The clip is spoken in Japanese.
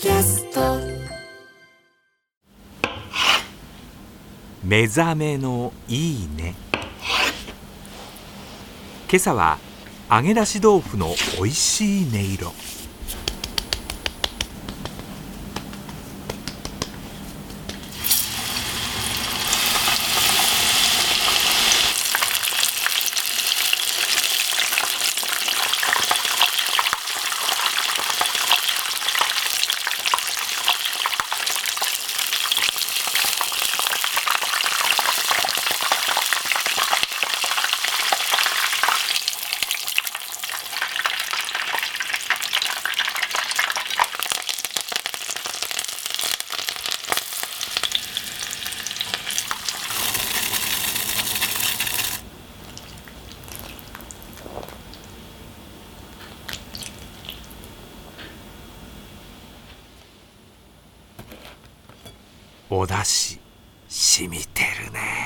キャスト。目覚めのいいね。今朝は揚げ出し豆腐のおいしい音色。お出汁染みてるね。